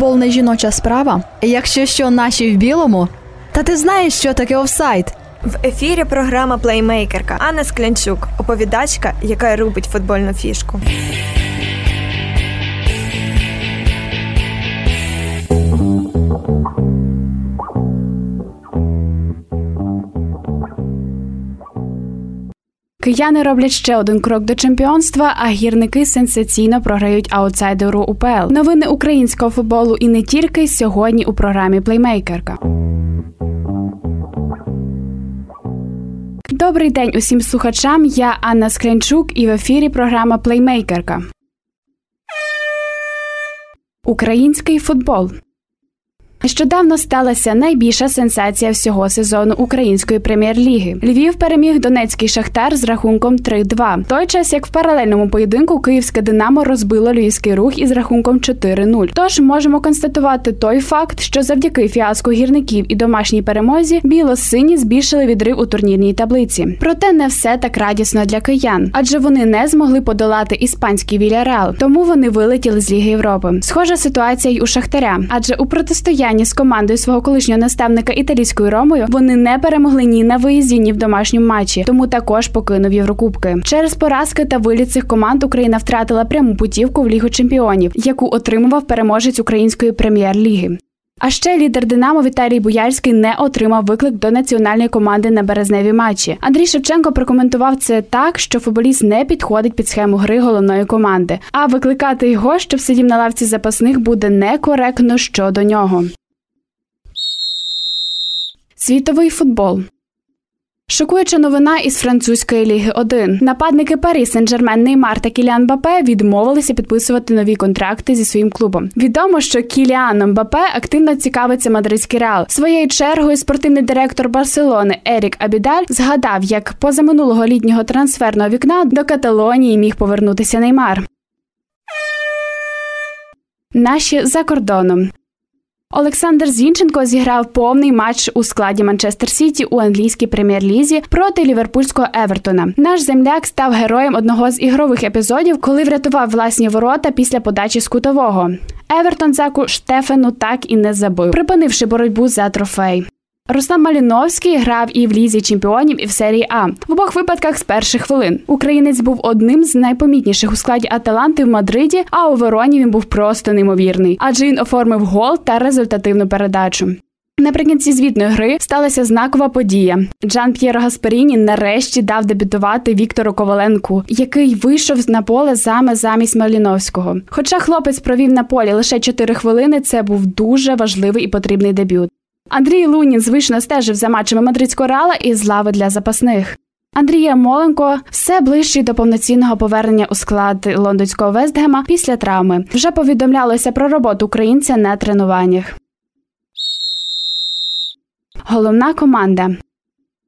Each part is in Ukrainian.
футбол не жіноча справа? Якщо що наші в білому, та ти знаєш, що таке офсайд? В ефірі програма Плеймейкерка Анна Склянчук, оповідачка, яка робить футбольну фішку. Кияни роблять ще один крок до чемпіонства, а гірники сенсаційно програють аутсайдеру УПЛ. Новини українського футболу і не тільки сьогодні у програмі Плеймейкерка. Добрий день усім слухачам. Я Анна Скрянчук і в ефірі програма Плеймейкерка. Український футбол. Нещодавно сталася найбільша сенсація всього сезону української прем'єр-ліги. Львів переміг Донецький шахтар з рахунком 3-2. В Той час, як в паралельному поєдинку Київське Динамо розбило львівський рух із рахунком 4-0. Тож можемо констатувати той факт, що завдяки фіаско гірників і домашній перемозі біло-сині збільшили відрив у турнірній таблиці. Проте не все так радісно для киян, адже вони не змогли подолати іспанський Вільяреал, тому вони вилетіли з Ліги Європи. Схожа ситуація й у Шахтаря, адже у протистоянні протистоянні з командою свого колишнього наставника італійською ромою вони не перемогли ні на виїзді, ні в домашньому матчі, тому також покинув Єврокубки. Через поразки та виліт цих команд Україна втратила пряму путівку в Лігу чемпіонів, яку отримував переможець української прем'єр-ліги. А ще лідер Динамо Віталій Буяльський не отримав виклик до національної команди на березневі матчі. Андрій Шевченко прокоментував це так, що футболіст не підходить під схему гри головної команди. А викликати його, щоб сидів на лавці запасних, буде некоректно щодо нього. Світовий футбол. Шокуюча новина із французької ліги 1. Нападники Парі Сен-Жермен Неймар та Кіліан Мбаппе відмовилися підписувати нові контракти зі своїм клубом. Відомо, що Кіліаном Мбаппе активно цікавиться мадридський реал. Своєю чергою спортивний директор Барселони Ерік Абідаль згадав, як позаминулого літнього трансферного вікна до Каталонії міг повернутися Неймар. Наші за кордоном Олександр Зінченко зіграв повний матч у складі Манчестер Сіті у англійській прем'єр-лізі проти ліверпульського Евертона. Наш земляк став героєм одного з ігрових епізодів, коли врятував власні ворота після подачі з кутового. Евертон заку Штефену так і не забив, припинивши боротьбу за трофей. Руслан Маліновський грав і в лізі чемпіонів, і в серії А в обох випадках з перших хвилин. Українець був одним з найпомітніших у складі Аталанти в Мадриді, а у Вероні він був просто неймовірний, адже він оформив гол та результативну передачу. Наприкінці звітної гри сталася знакова подія. Джан П'єро Гасперіні нарешті дав дебютувати Віктору Коваленку, який вийшов на поле саме замість Маліновського. Хоча хлопець провів на полі лише 4 хвилини, це був дуже важливий і потрібний дебют. Андрій Лунін звично стежив за матчами мадридського реала із лави для запасних. Андрія Моленко все ближче до повноцінного повернення у склад лондонського Вестгема після травми. Вже повідомлялося про роботу українця на тренуваннях. Головна команда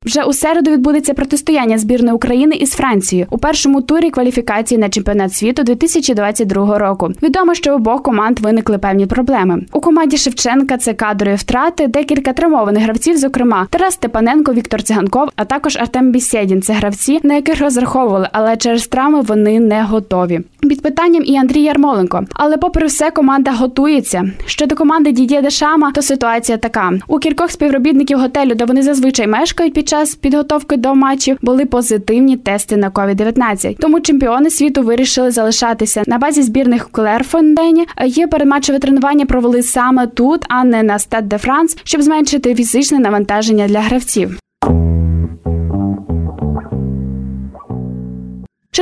вже у середу відбудеться протистояння збірної України із Францією у першому турі кваліфікації на чемпіонат світу 2022 року. Відомо, що обох команд виникли певні проблеми. У команді Шевченка це кадрові втрати, декілька травмованих гравців, зокрема Тарас Степаненко, Віктор Циганков, а також Артем Бісєдін. Це гравці, на яких розраховували, але через травми вони не готові. Під питанням і Андрій Ярмоленко. Але, попри все, команда готується. Щодо команди Дідє Дешама, то ситуація така: у кількох співробітників готелю, де вони зазвичай мешкають під час підготовки до матчів були позитивні тести на COVID-19. Тому чемпіони світу вирішили залишатися на базі збірних в Клерфондені. Є передматчеве тренування провели саме тут, а не на Стад де Франс, щоб зменшити фізичне навантаження для гравців.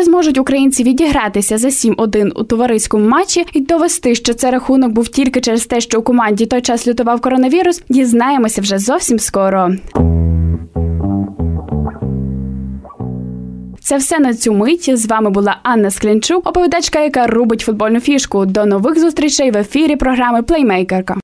Чи зможуть українці відігратися за 7-1 у товариському матчі і довести, що це рахунок був тільки через те, що у команді той час лютував коронавірус? Дізнаємося вже зовсім скоро. Це все на цю мить. З вами була Анна Склянчук, оповідачка, яка робить футбольну фішку. До нових зустрічей в ефірі програми Плеймейкерка.